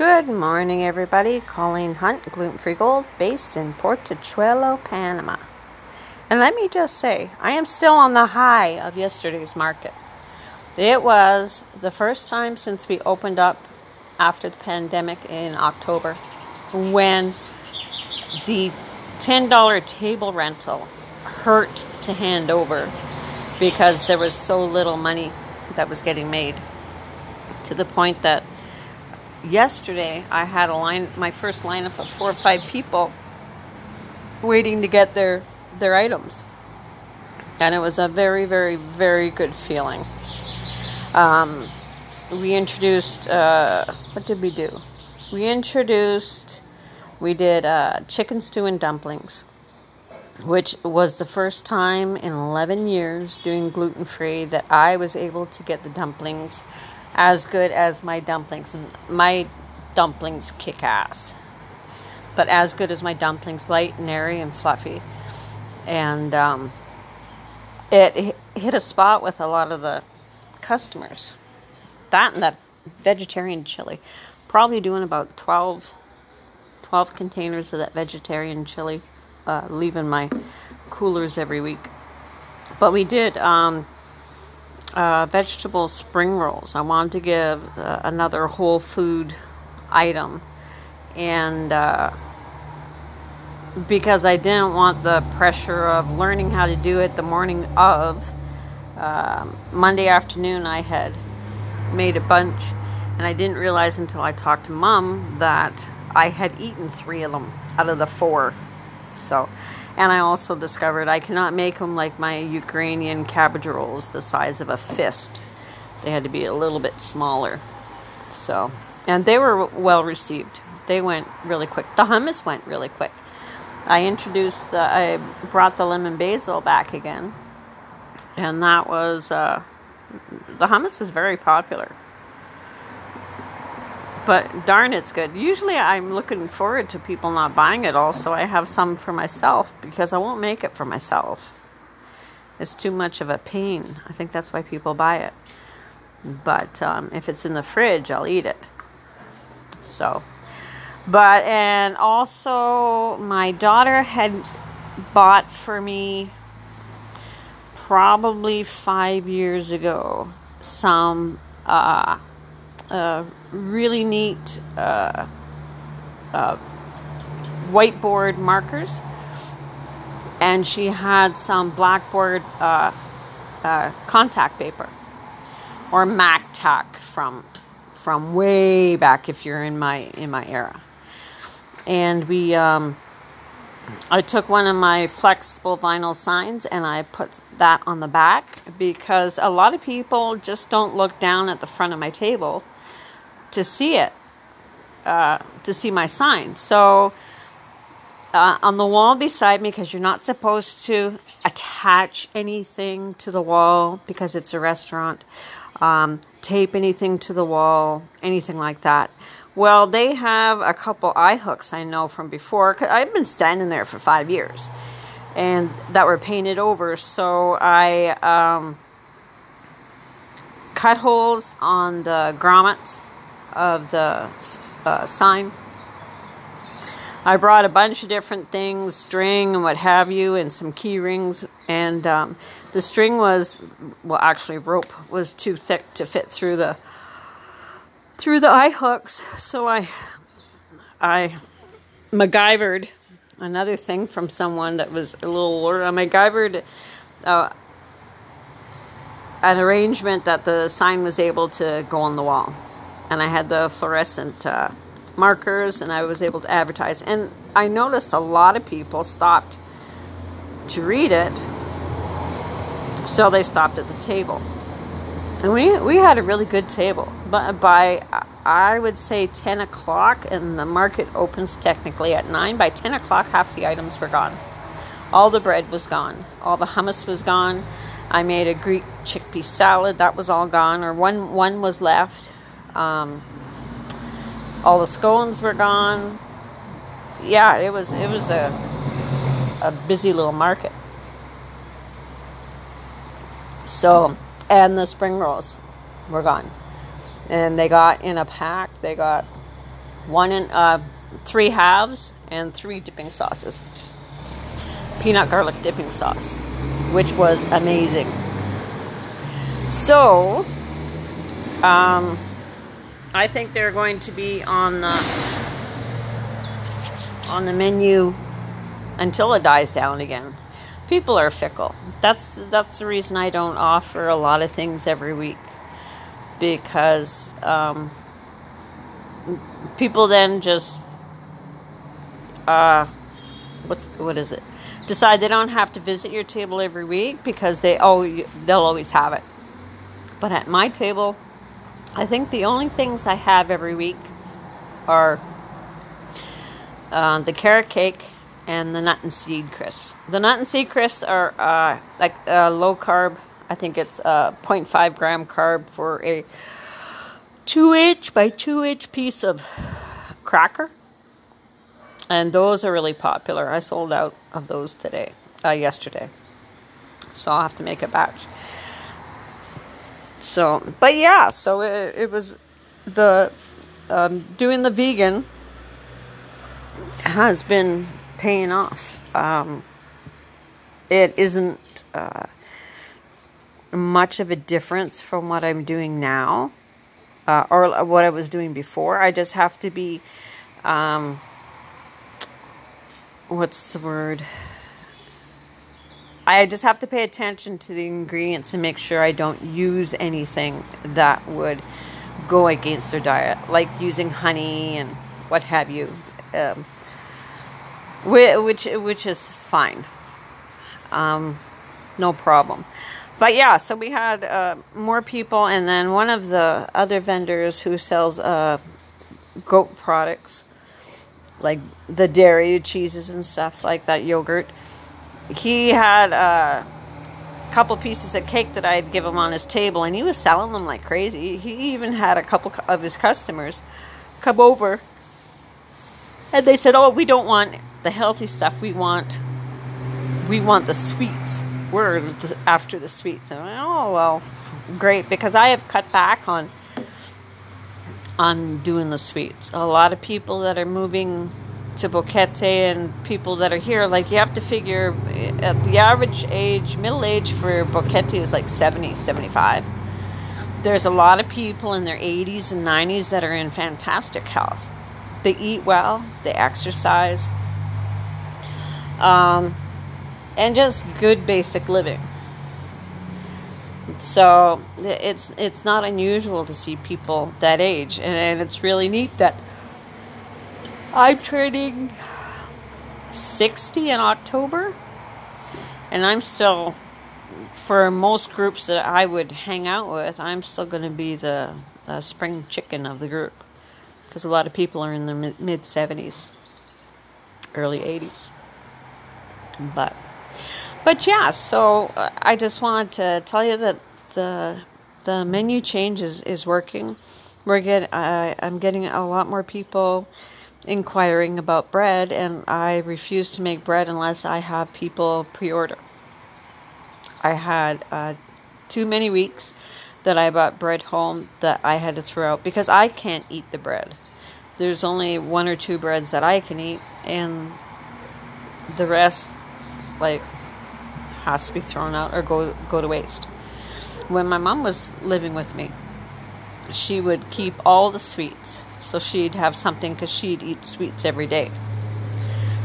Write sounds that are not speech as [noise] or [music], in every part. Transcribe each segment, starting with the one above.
Good morning, everybody. Colleen Hunt, Gluten Free Gold, based in Portachuelo, Panama. And let me just say, I am still on the high of yesterday's market. It was the first time since we opened up after the pandemic in October when the $10 table rental hurt to hand over because there was so little money that was getting made to the point that yesterday I had a line my first lineup of four or five people waiting to get their their items. And it was a very, very, very good feeling. Um, we introduced uh, what did we do? We introduced we did uh, chicken stew and dumplings, which was the first time in 11 years doing gluten free that I was able to get the dumplings as good as my dumplings. And my dumplings kick ass. But as good as my dumplings, light and airy and fluffy. And um, it hit a spot with a lot of the customers. That and that vegetarian chili. Probably doing about 12, 12 containers of that vegetarian chili, uh, leaving my coolers every week. But we did. Um, uh, vegetable spring rolls. I wanted to give uh, another whole food item, and uh, because I didn't want the pressure of learning how to do it the morning of um, Monday afternoon, I had made a bunch, and I didn't realize until I talked to mom that I had eaten three of them out of the four. So and I also discovered I cannot make them like my Ukrainian cabbage rolls, the size of a fist. They had to be a little bit smaller. So, and they were well received. They went really quick. The hummus went really quick. I introduced the, I brought the lemon basil back again, and that was, uh, the hummus was very popular but darn, it's good. Usually, I'm looking forward to people not buying it all, so I have some for myself because I won't make it for myself. It's too much of a pain. I think that's why people buy it. But um, if it's in the fridge, I'll eat it. So, but and also, my daughter had bought for me probably five years ago some. Uh, really neat uh, uh, whiteboard markers, and she had some blackboard uh, uh, contact paper or MacTac from from way back if you're in my in my era, and we. Um, I took one of my flexible vinyl signs and I put that on the back because a lot of people just don't look down at the front of my table to see it, uh, to see my sign. So uh, on the wall beside me, because you're not supposed to attach anything to the wall because it's a restaurant, um, tape anything to the wall, anything like that. Well, they have a couple eye hooks I know from before. Cause I've been standing there for five years, and that were painted over. So I um, cut holes on the grommets of the uh, sign. I brought a bunch of different things, string and what have you, and some key rings. And um, the string was, well, actually, rope was too thick to fit through the through the eye hooks. So I, I MacGyvered another thing from someone that was a little older. I MacGyvered uh, an arrangement that the sign was able to go on the wall and I had the fluorescent uh, markers, and I was able to advertise. And I noticed a lot of people stopped to read it, so they stopped at the table. And we, we had a really good table. But by, I would say, 10 o'clock, and the market opens technically at 9, by 10 o'clock, half the items were gone. All the bread was gone, all the hummus was gone. I made a Greek chickpea salad, that was all gone, or one, one was left um, all the scones were gone. Yeah, it was it was a a busy little market. So, and the spring rolls were gone. And they got in a pack. They got one in uh, three halves and three dipping sauces. Peanut garlic dipping sauce, which was amazing. So, um, I think they're going to be on the on the menu until it dies down again. People are fickle. That's that's the reason I don't offer a lot of things every week because um, people then just uh, what's what is it? Decide they don't have to visit your table every week because they oh they'll always have it. But at my table, I think the only things I have every week are uh, the carrot cake and the nut and seed crisps. The nut and seed crisps are uh, like uh, low carb. I think it's uh, 0.5 gram carb for a two inch by two inch piece of cracker. And those are really popular. I sold out of those today, uh, yesterday. So I'll have to make a batch. So, but yeah, so it, it was the um, doing the vegan has been paying off. Um, it isn't uh, much of a difference from what I'm doing now uh, or what I was doing before. I just have to be, um, what's the word? I just have to pay attention to the ingredients and make sure I don't use anything that would go against their diet, like using honey and what have you. Um, which which is fine, um, no problem. But yeah, so we had uh, more people, and then one of the other vendors who sells uh, goat products, like the dairy cheeses and stuff like that, yogurt. He had a couple pieces of cake that I'd give him on his table, and he was selling them like crazy. He even had a couple of his customers come over, and they said, "Oh, we don't want the healthy stuff. We want we want the sweets. We're after the sweets." And oh well, great because I have cut back on on doing the sweets. A lot of people that are moving to Boquete and people that are here, like you have to figure uh, the average age, middle age for Boquete is like 70, 75. There's a lot of people in their 80s and 90s that are in fantastic health. They eat well, they exercise, um, and just good basic living. So it's it's not unusual to see people that age, and, and it's really neat that I'm turning 60 in October, and I'm still, for most groups that I would hang out with, I'm still going to be the, spring chicken of the group because a lot of people are in the mid 70s, early 80s but but yeah so uh, i just wanted to tell you that the the menu change is, is working. We're get uh, i'm getting a lot more people inquiring about bread and i refuse to make bread unless i have people pre-order i had uh, too many weeks that i bought bread home that i had to throw out because i can't eat the bread there's only one or two breads that i can eat and the rest like has to be thrown out or go go to waste. When my mom was living with me, she would keep all the sweets. So she'd have something because she'd eat sweets every day.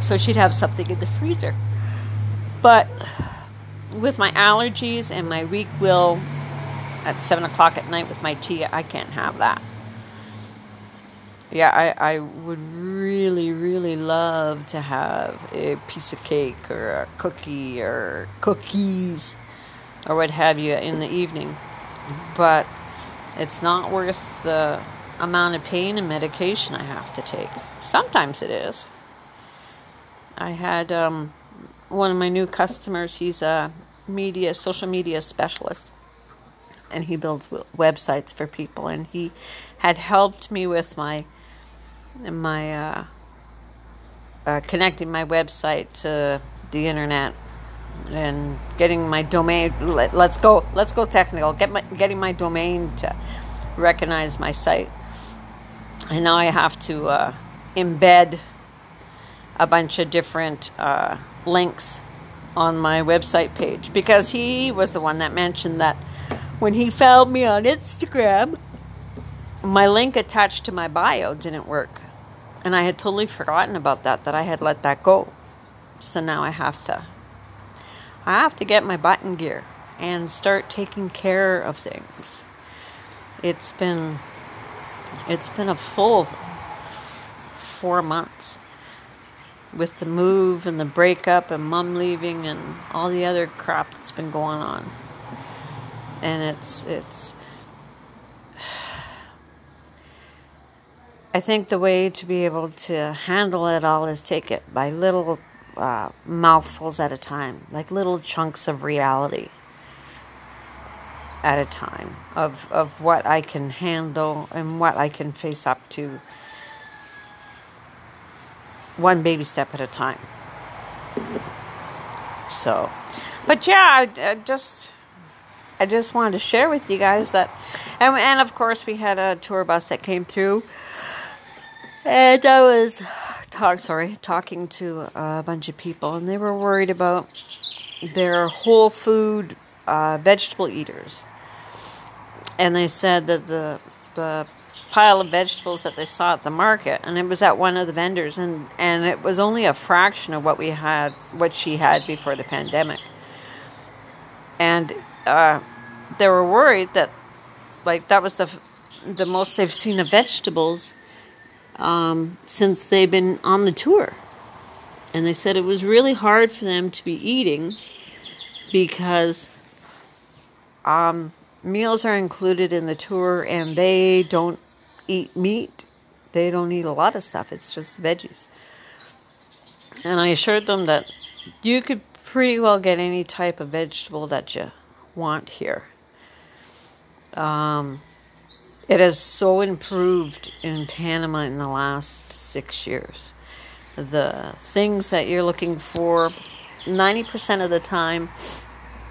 So she'd have something in the freezer. But with my allergies and my weak will at 7 o'clock at night with my tea, I can't have that yeah, I, I would really, really love to have a piece of cake or a cookie or cookies or what have you in the evening. But it's not worth the amount of pain and medication I have to take. Sometimes it is. I had um, one of my new customers, he's a media, social media specialist, and he builds websites for people, and he had helped me with my my uh, uh, connecting my website to the internet and getting my domain. Let, us go. Let's go technical. Get my getting my domain to recognize my site. And now I have to uh, embed a bunch of different uh, links on my website page because he was the one that mentioned that when he found me on Instagram, my link attached to my bio didn't work. And I had totally forgotten about that, that I had let that go. So now I have to I have to get my button gear and start taking care of things. It's been it's been a full 4 months with the move and the breakup and mom leaving and all the other crap that's been going on. And it's it's I think the way to be able to handle it all is take it by little uh, mouthfuls at a time, like little chunks of reality at a time of, of what I can handle and what I can face up to one baby step at a time. So, but yeah, I, I just I just wanted to share with you guys that, and, and of course we had a tour bus that came through, and I was talk sorry talking to a bunch of people, and they were worried about their whole food uh, vegetable eaters, and they said that the the pile of vegetables that they saw at the market, and it was at one of the vendors, and and it was only a fraction of what we had, what she had before the pandemic, and uh, they were worried that, like that was the the most they've seen of vegetables um, since they've been on the tour, and they said it was really hard for them to be eating because. Um, meals are included in the tour and they don't eat meat. They don't eat a lot of stuff. It's just veggies. And I assured them that you could pretty well get any type of vegetable that you want here. Um, it has so improved in Panama in the last six years. The things that you're looking for, 90% of the time,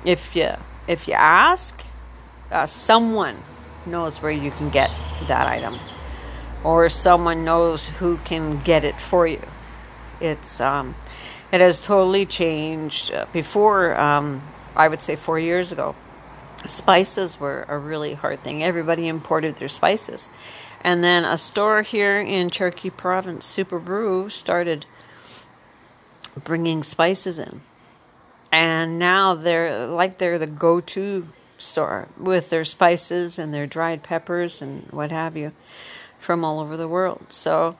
if you if you ask, uh, someone knows where you can get that item. Or someone knows who can get it for you. It's um, it has totally changed. Uh, before um, i would say four years ago spices were a really hard thing. Everybody imported their spices. And then a store here in Chiriquí province Super Barú started bringing spices in. And now they're like they're the go-to store with their spices and their dried peppers and what have you from all over the world. So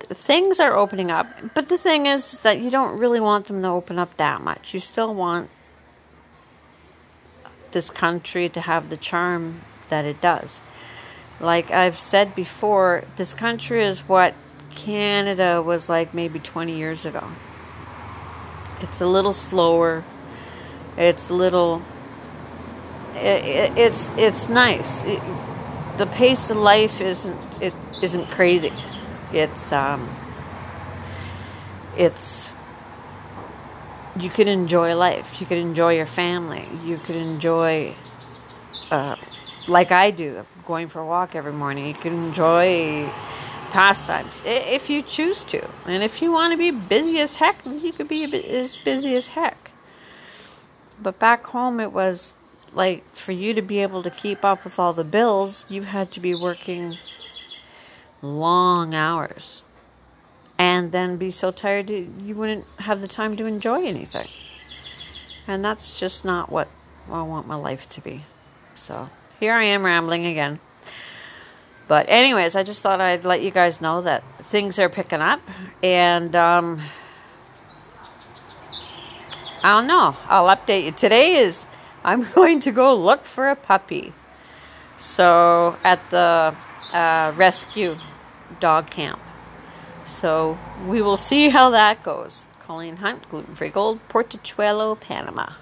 things are opening up, but the thing is that you don't really want them to open up that much. You still want this country to have the charm that it does. Like I've said before, this country is what Canada was like maybe 20 years ago. It's a little slower. It's a little it, it's it's nice. It, the pace of life isn't it isn't crazy. It's um, it's you can enjoy life. You can enjoy your family. You can enjoy, uh, like I do, going for a walk every morning. You can enjoy pastimes if you choose to, and if you want to be busy as heck, you could be as busy as heck. But back home, it was like for you to be able to keep up with all the bills, you had to be working long hours and then be so tired you wouldn't have the time to enjoy anything. And that's just not what I want my life to be. So here I am rambling again. But, anyways, I just thought I'd let you guys know that things are picking up. And, um, I don't know. I'll update you. Today is I'm [laughs] going to go look for a puppy. So, at the uh, rescue dog camp. So, we will see how that goes. Colleen Hunt, Gluten Free Gold, Portachuelo, Panama.